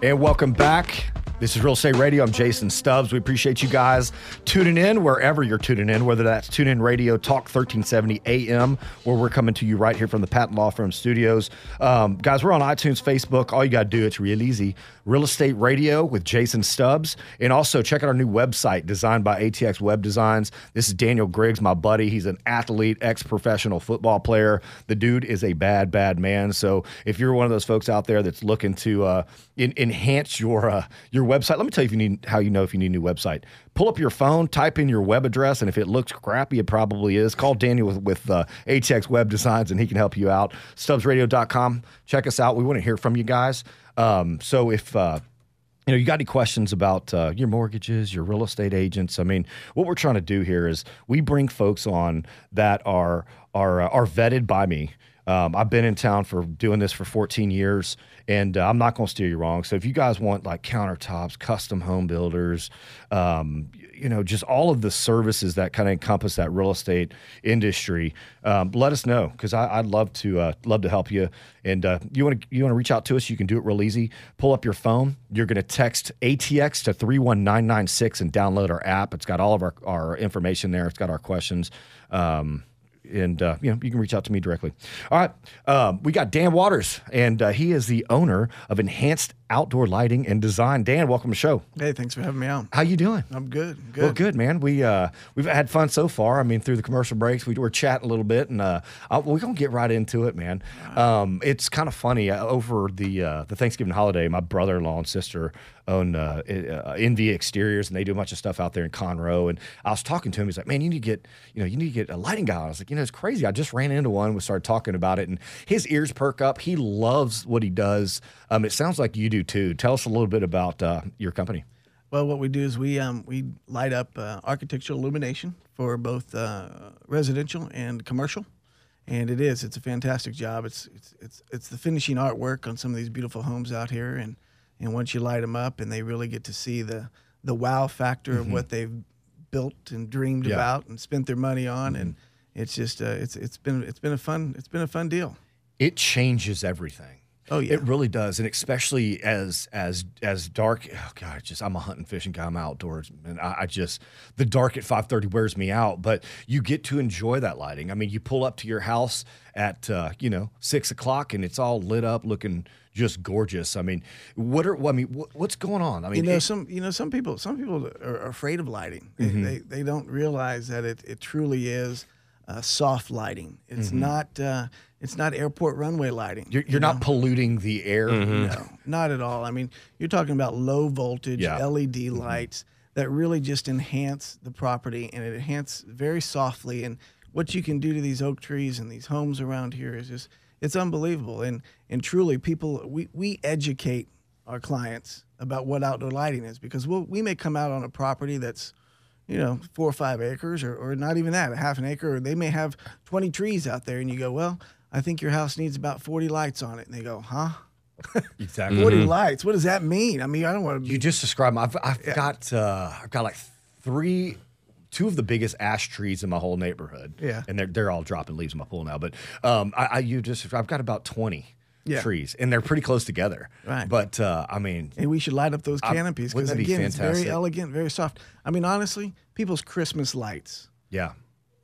And welcome back. This is Real Estate Radio. I'm Jason Stubbs. We appreciate you guys tuning in wherever you're tuning in, whether that's TuneIn Radio, Talk 1370 AM, where we're coming to you right here from the Patton Law Firm studios. Um, guys, we're on iTunes, Facebook. All you got to do, it's real easy. Real Estate Radio with Jason Stubbs. And also check out our new website designed by ATX Web Designs. This is Daniel Griggs, my buddy. He's an athlete, ex professional football player. The dude is a bad, bad man. So if you're one of those folks out there that's looking to uh, in, enhance your uh, your website, let me tell you if you need how you know if you need a new website. Pull up your phone, type in your web address, and if it looks crappy, it probably is. Call Daniel with, with uh, ATX Web Designs, and he can help you out. StubbsRadio.com. Check us out. We want to hear from you guys. Um, so if uh, you know you got any questions about uh, your mortgages, your real estate agents, I mean, what we're trying to do here is we bring folks on that are are uh, are vetted by me. Um, I've been in town for doing this for 14 years, and uh, I'm not going to steer you wrong. So if you guys want like countertops, custom home builders, um, you know, just all of the services that kind of encompass that real estate industry, um, let us know because I'd love to uh, love to help you. And uh, you want to you want to reach out to us, you can do it real easy. Pull up your phone. You're going to text ATX to three one nine nine six and download our app. It's got all of our, our information there. It's got our questions. Um, and uh, you know you can reach out to me directly. All right, um, we got Dan Waters, and uh, he is the owner of Enhanced Outdoor Lighting and Design. Dan, welcome to the show. Hey, thanks for having me out. How you doing? I'm good. Good. Well, good, man. We uh, we've had fun so far. I mean, through the commercial breaks, we were chatting a little bit, and uh, I, we're gonna get right into it, man. Um, it's kind of funny uh, over the uh, the Thanksgiving holiday. My brother-in-law and sister own uh, uh, NV Exteriors, and they do a bunch of stuff out there in Conroe. And I was talking to him. He's like, "Man, you need to get you know you need to get a lighting guy." I was like, "You know, it's crazy. I just ran into one. We started talking about it, and his ears perk up. He loves what he does. Um, it sounds like you do too. Tell us a little bit about uh, your company." Well, what we do is we um, we light up uh, architectural illumination for both uh, residential and commercial, and it is it's a fantastic job. It's it's it's it's the finishing artwork on some of these beautiful homes out here, and and once you light them up, and they really get to see the the wow factor of what they've built and dreamed Mm-hmm. Yeah. Mm-hmm. about and spent their money on, and it's just uh, it's it's been it's been a fun it's been a fun deal. it changes everything. Oh, yeah. it really does, and especially as as as dark. Oh God, just I'm a hunting fishing guy. I'm outdoors, and I, I just the dark at 5:30 wears me out. But you get to enjoy that lighting. I mean, you pull up to your house at uh, you know six o'clock, and it's all lit up, looking just gorgeous. I mean, what are I mean, what, what's going on? I mean, you know it- some you know some people some people are afraid of lighting they, Mm-hmm. they, they don't realize that it, it truly is uh, soft lighting it's not uh, it's not airport runway lighting Mm-hmm. you're, you know? not polluting the air. no not at all i mean you're talking about low voltage Yeah. led lights that really just enhance the property and it enhance very softly and what you can do to these oak trees and these homes around here is just it's unbelievable and and truly people we, we educate our clients about what outdoor lighting is because we'll, we may come out on a property that's you know four or five acres or, or not even that a half an acre or they may have 20 trees out there and you go well i think your house needs about 40 lights on it and they go huh Exactly. 40 lights what does that mean i mean i don't want to You just described. 'em. I've I've got uh, I've got like three, two of the biggest ash trees in my whole neighborhood. Yeah. and they're they're all dropping leaves in my pool now. But um, I, I you just I've got about twenty Yeah. trees, and they're pretty close together. Right. But uh, I mean, And we should light up those canopies because be again, it's fantastic? very elegant, very soft. I mean, honestly, people's Christmas lights yeah.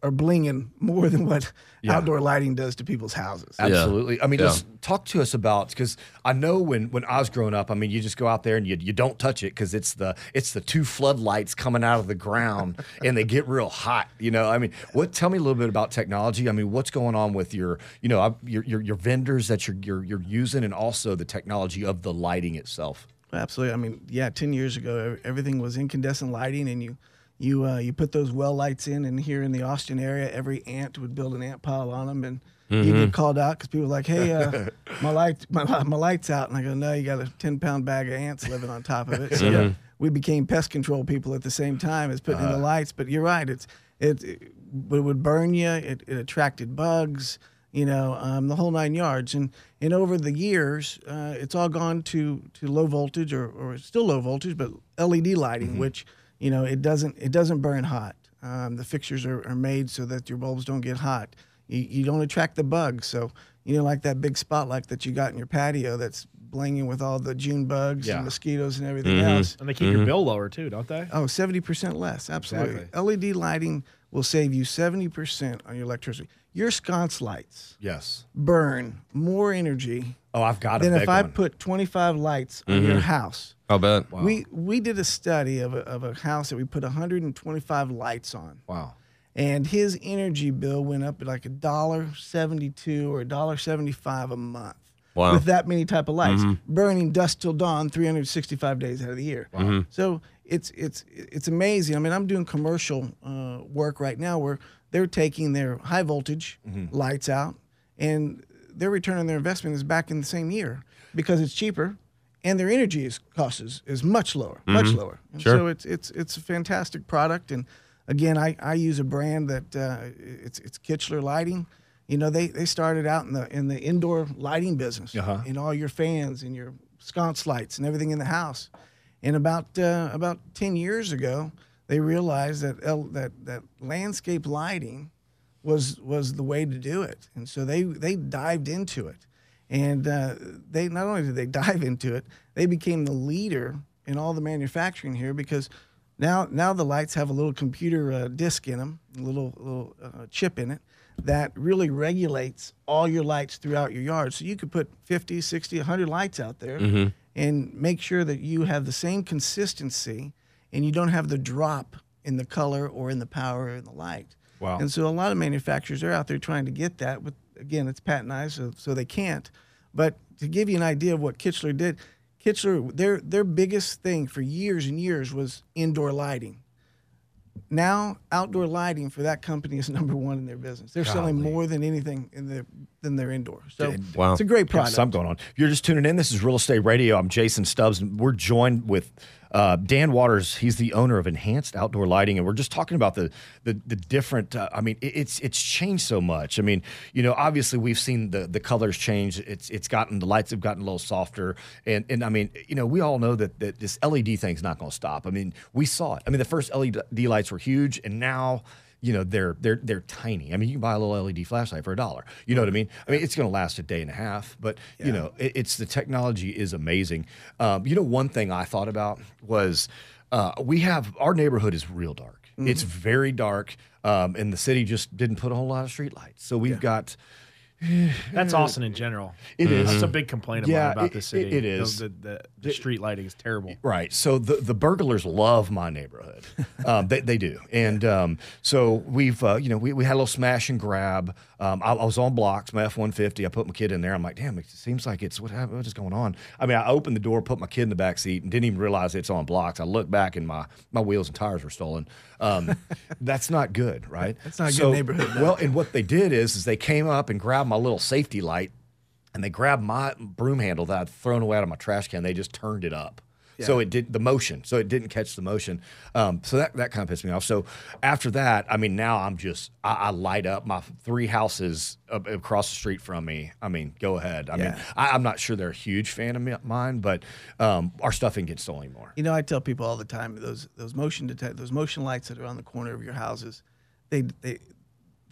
Are blinging more than what Yeah. outdoor lighting does to people's houses. Absolutely. I mean, Yeah. just talk to us about because I know when when I was growing up, I mean, you just go out there and you, you don't touch it because it's the it's the two floodlights coming out of the ground and they get real hot. You know, I mean, what? Tell me a little bit about technology. I mean, what's going on with your you know your your, your vendors that you're, you're you're using and also the technology of the lighting itself. Absolutely. I mean, yeah, ten years ago, everything was incandescent lighting, and you you uh, you put those well lights in, and here in the Austin area, every ant would build an ant pile on them, and you get called out because people are like, "Hey, uh, my light my, my lights out," and I go, "No, you got a ten pound bag of ants living on top of it." So we became pest control people at the same time as putting in the lights. But you're right, it's it, it, it would burn you. It, it attracted bugs you know, um, the whole nine yards. And and over the years, uh, it's all gone to to low voltage or, or still low voltage, but LED lighting, which you know it doesn't it doesn't burn hot. Um, the fixtures are, are made so that your bulbs don't get hot. you, you don't attract the bugs. So you know, like that big spotlight that you got in your patio that's blinging with all the June bugs Yeah. and mosquitoes and everything else. And they keep your bill lower too, don't they? Oh, 70% less. Absolutely. Exactly. LED lighting will save you 70% on your electricity. Your sconce lights Yes. burn more energy Oh, I've got a than big if I one. put 25 lights on your mm-hmm. house. I'll bet. We we did a study of a, of a house that we put 125 lights on, wow. and his energy bill went up at like a dollar seventy-two or a dollar seventy-five a month. Wow. With that many type of lights, mm-hmm. burning dusk till dawn, 365 days out of the year. Wow. So it's it's it's amazing. I mean, I'm doing commercial uh, work right now where they're taking their high voltage lights out, and their return on their investment is back in the same year because it's cheaper and their energy is cost is, is much lower, much lower. And Sure. So it's it's it's a fantastic product. And again, I, I use a brand that uh, it's it's Kichler Lighting. You know, they, they started out in the in the indoor lighting business, Uh-huh. in all your fans and your sconce lights and everything in the house. And about uh, about ten years ago, they realized that L, that that landscape lighting was was the way to do it, and so they they dived into it, and uh, they not only did they dive into it, they became the leader in all the manufacturing here because now now the lights have a little computer uh, disc in them, a little little uh, chip in it that really regulates all your lights throughout your yard. So you could put 50, 60, 100 lights out there and make sure that you have the same consistency and you don't have the drop in the color or in the power in the light. Wow. And so a lot of manufacturers are out there trying to get that. But again, it's patentized, so, so they can't. But to give you an idea of what Kichler did, Kichler, their their biggest thing for years and years was indoor lighting. Now, outdoor lighting for that company is number one in their business. They're selling more than anything in their than their indoor. So Wow. it's a great product. something going on. If you're just tuning in, this is Real Estate Radio. I'm Jason Stubbs, and we're joined with uh, Dan Waters. He's the owner of Enhanced Outdoor Lighting, and we're just talking about the the, the different. Uh, I mean, it, it's it's changed so much. I mean, you know, obviously we've seen the the colors change. It's it's gotten the lights have gotten a little softer, and and I mean, you know, we all know that that this LED thing's not going to stop. I mean, we saw it. I mean, the first LED lights were huge, and now you know they're they're they're tiny. I mean, you can buy a little LED flashlight for a dollar. You know what I mean? I mean, it's going to last a day and a half, but you know, it, it's the technology is amazing. Um, you know, one thing I thought about was uh, we have our neighborhood is real dark. It's very dark, um, and the city just didn't put a whole lot of street lights. So we've got That's Austin in general. It is. That's a big complaint of Yeah, about it- the city. it- it is. The, the, the street lighting is terrible. Right. So the, the burglars love my neighborhood. Um, they, they do. And um, so we've, uh, you know, we, we had a little smash and grab. Um, I, I was on blocks, my F 150. I put my kid in there. I'm like, damn, it seems like it's what, hap- what is going on? I mean, I opened the door, put my kid in the back seat, and didn't even realize it's on blocks. I looked back and my, my wheels and tires were stolen. Um, that's not good, right? That's not a good neighborhood, no. Well, and what they did is, is they came up and grabbed my little safety light and they grabbed my broom handle that I'd thrown away out of my trash can. They just turned it up. So it did the motion, so it didn't catch the motion. Um, so that, that kind of pissed me off. So after that, I mean, now I'm just I, I light up my three houses up, across the street from me. I mean, go ahead. I mean, Yeah. I, I'm not sure they're a huge fan of me, mine, but um, our stuff ain't getting stolen anymore. You know, I tell people all the time those those motion detect those motion lights that are on the corner of your houses, they they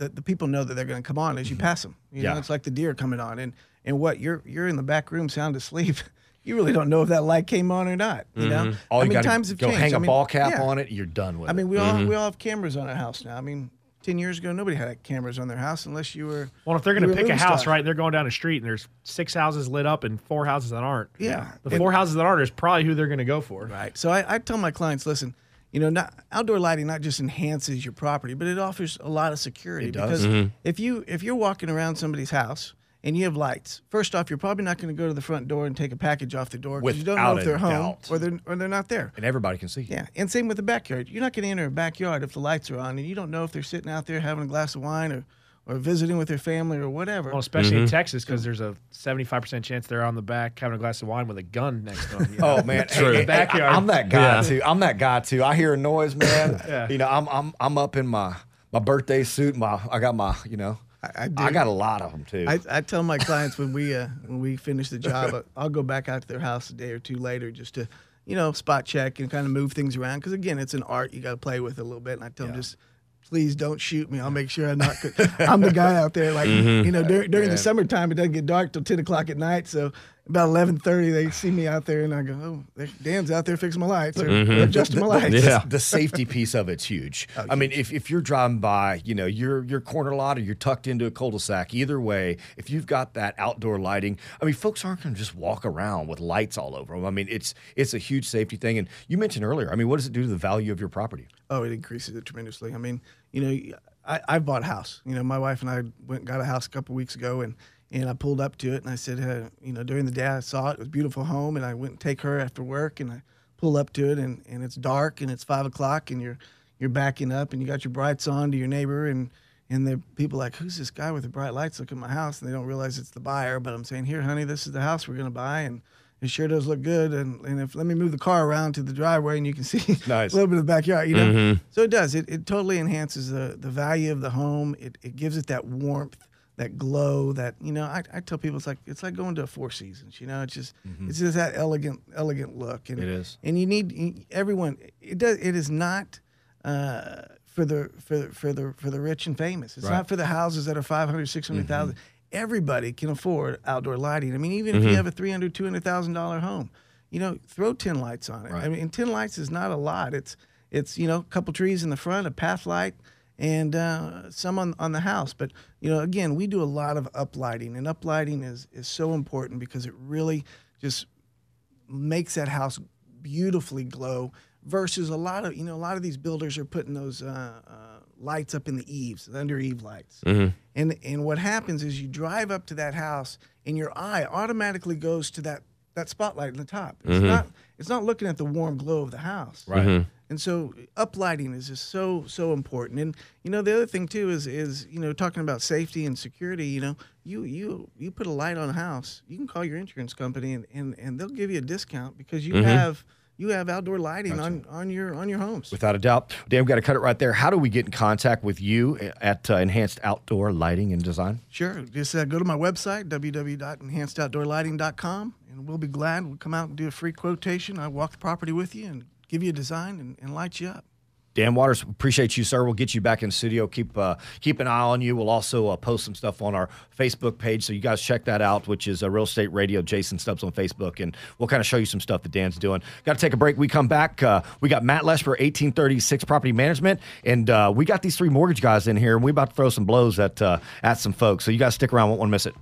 the, the people know that they're going to come on as you pass them. You know, Mm-hmm. Yeah. it's like the deer coming on, and and what you're you're in the back room sound asleep. You really don't know if that light came on or not. You know, Mm-hmm. All I you mean, got times to have go changed. hang I a mean, ball cap yeah. on it. You're done with it. I mean, we all we all have cameras on our house now. I mean, ten years ago, nobody had cameras on their house unless you were. Well, if they're going to pick a house, star. right, they're going down a street and there's six houses lit up and four houses that aren't. Yeah. The And- four houses that aren't is probably who they're going to go for. Right. So I, I tell my clients, listen, you know, not, outdoor lighting not just enhances your property, but it offers a lot of security. It does. Because mm-hmm. if you if you're walking around somebody's house and you have lights, first off, you're probably not going to go to the front door and take a package off the door because you don't know if they're home doubt. or they're or they're not there. and everybody can see. Yeah, and same with the backyard. You're not going to enter a backyard if the lights are on, and you don't know if they're sitting out there having a glass of wine or, or visiting with their family or whatever. Well, especially in Texas, because there's a 75% chance they're on the back having a glass of wine with a gun next to them. you know? Oh man, True. Hey, hey, Backyard. I, am that guy Yeah. too. I'm that guy too. I hear a noise, man. Yeah. You know, I'm I'm I'm up in my my birthday suit. My I got my you know. I, I, do. I got a lot of them too. I, I tell my clients when we uh, when we finish the job, uh, I'll go back out to their house a day or two later just to, you know, spot check and kind of move things around. Because again, it's an art you got to play with a little bit. And I tell them just please don't shoot me. I'll make sure I'm not. I'm the guy out there. Like Mm-hmm. you know, during, during Yeah. the summertime, it doesn't get dark till ten o'clock at night. So about eleven thirty, they see me out there, and I go, "Oh, Dan's out there fixing my lights or adjusting my lights." Mm-hmm. Yeah. the safety piece of it's huge. Oh, I mean, if, if you're driving by, you know, your your corner lot or you're tucked into a cul-de-sac, either way, if you've got that outdoor lighting, I mean, folks aren't going to just walk around with lights all over them. I mean, it's it's a huge safety thing. And you mentioned earlier, I mean, what does it do to the value of your property? Oh, it increases it tremendously. I mean, you know, I, I bought a house. You know, my wife and I went got a house a couple weeks ago, and and I pulled up to it, and I said, uh, you know, during the day I saw it. It was a beautiful home, and I went and take her after work, and I pull up to it, and, and it's dark, and it's five o'clock, and you're you're backing up, and you got your brights on to your neighbor, and and the people like, who's this guy with the bright lights? Look at my house, and they don't realize it's the buyer. But I'm saying, here, honey, this is the house we're gonna buy, and it sure does look good. And, and if let me move the car around to the driveway, and you can see Nice. a little bit of the backyard, you know. So it does. It, it totally enhances the the value of the home. It, it gives it that warmth, that glow. That you know, I, I tell people it's like it's like going to a Four Seasons. You know, it's just mm-hmm. it's just that elegant elegant look. And, It is. And you need everyone. It does. It is not. Uh, for the for the, for the for the rich and famous. It's Right. not for the houses that are 500, 600,000. Mm-hmm. Everybody can afford outdoor lighting. I mean, even if you mm-hmm. have a 300, 200,000 dollar home, you know, throw 10 lights on it. Right. I mean, 10 lights is not a lot. It's it's, you know, a couple trees in the front, a path light and uh, some on, on the house. But, you know, again, we do a lot of uplighting and uplighting is is so important because it really just makes that house beautifully glow versus a lot of you know a lot of these builders are putting those uh, uh, lights up in the eaves the under eave lights. And and what happens is you drive up to that house and your eye automatically goes to that that spotlight in the top. It's not it's not looking at the warm glow of the house. Right. And so uplighting is just so so important. And you know the other thing too is is you know talking about safety and security. You know you you you put a light on a house, you can call your insurance company and and, and they'll give you a discount because you have you have outdoor lighting on on your on your homes. Without a doubt. Dan, we've got to cut it right there. How do we get in contact with you at uh, Enhanced Outdoor Lighting and Design? Sure, just uh, go to my website www.enhancedoutdoorlighting.com and we'll be glad we'll come out and do a free quotation. I walk the property with you and give you a design and, and light you up. Dan Waters, appreciate you, sir. We'll get you back in studio. Keep uh, keep an eye on you. We'll also uh, post some stuff on our Facebook page, so you guys check that out, which is uh, Real Estate Radio. Jason Stubbs on Facebook, and we'll kind of show you some stuff that Dan's doing. Got to take a break. We come back. Uh, we got Matt Lesper, 1836 Property Management, and uh, we got these three mortgage guys in here, and we about to throw some blows at uh, at some folks. So you guys stick around. Won't want to miss it.